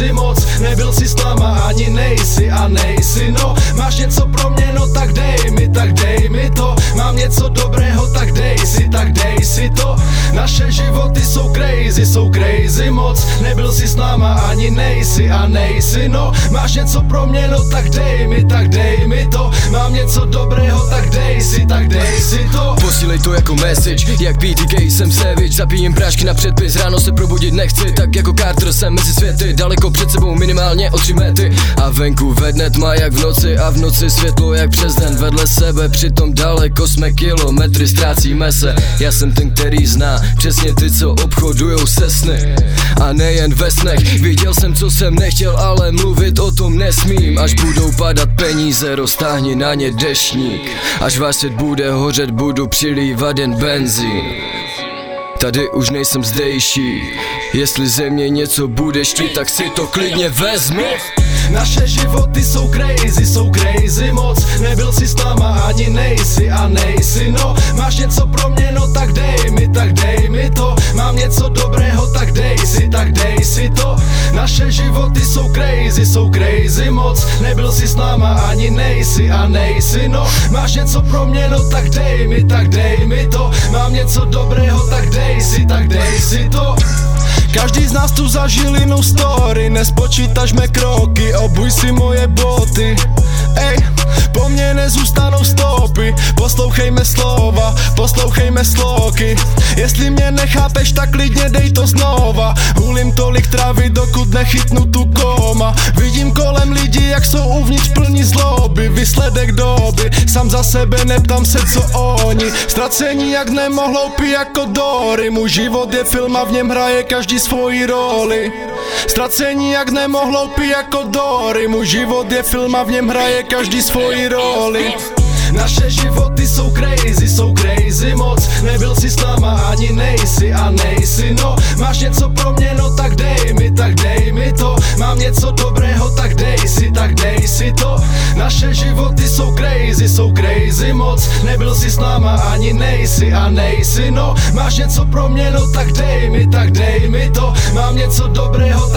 crazy moc Nebyl si s ani nejsi crazy, jsou crazy moc. Nebyl si s náma ani nejsi a nejsi no. Máš něco pro mě, no tak dej mi, tak dej mi to. Mám něco dobrého, tak dej si, tak dej si to. Posílej to jako message, jak BTK jsem savage. Zapíjím prášky na předpis, ráno se probudit nechci Tak jako Carter jsem mezi světy, daleko před sebou minimálně o tři metry A venku ve dne tma jak v noci. A v noci světlo jak přes den Vedle sebe. Přitom daleko jsme kilometry, ztrácíme se. Já jsem ten, který zná přesně ty, co obchodujou se sny A nejen ve snech, viděl jsem, co jsem nechtěl, ale mluvit o tom nesmím. Až budou padat peníze, roztáhni na ně dešník Až váš svět bude hořet, budu přilívat jen benzín. Tady už nejsem zdejší. Jestli ze mě něco budeš chtít, tak si to klidně vezmi. Naše životy jsou crazy, jsou crazy moc. Nebyl si s náma ani nejsi a nejsi no. Máš něco pro mě, no tak dej mi, životy jsou crazy, moc. Nebyl si s náma ani nejsi a nejsi no. Máš něco pro mě, no tak dej mi, tak dej mi to. Mám něco dobrého, tak dej si, tak dej si to. Každý z nás tu zažil jinou story. Nespočítaš mé kroky, obuj si moje boty. Ej, po mně nezůstanou Poslouchejme slova, poslouchejme sloky. Jestli mě nechápeš, tak klidně dej to znova. Hulím tolik trávy, dokud nechytnu tu koma. Vidím kolem lidi, jak jsou uvnitř plní zloby. Výsledek doby, sám za sebe neptám se, co oni. Ztracení jak nemohloupí jako Dory. Můj život je film a v něm hraje každý svoji roli. Ztracení jak nemohloupí jako Dory. Můj život je film a v něm hraje každý svoji roli naše životy jsou crazy, jsou crazy moc. Nebyl si s náma ani nejsi a nejsi no. Máš něco pro mě, no tak dej mi, tak dej mi to. Mám něco dobrého, tak dej si, tak dej si to. Naše životy jsou crazy, jsou crazy moc. Nebyl si s náma ani nejsi a nejsi no. Máš něco pro mě, no tak dej mi, tak dej mi to. Mám něco dobrého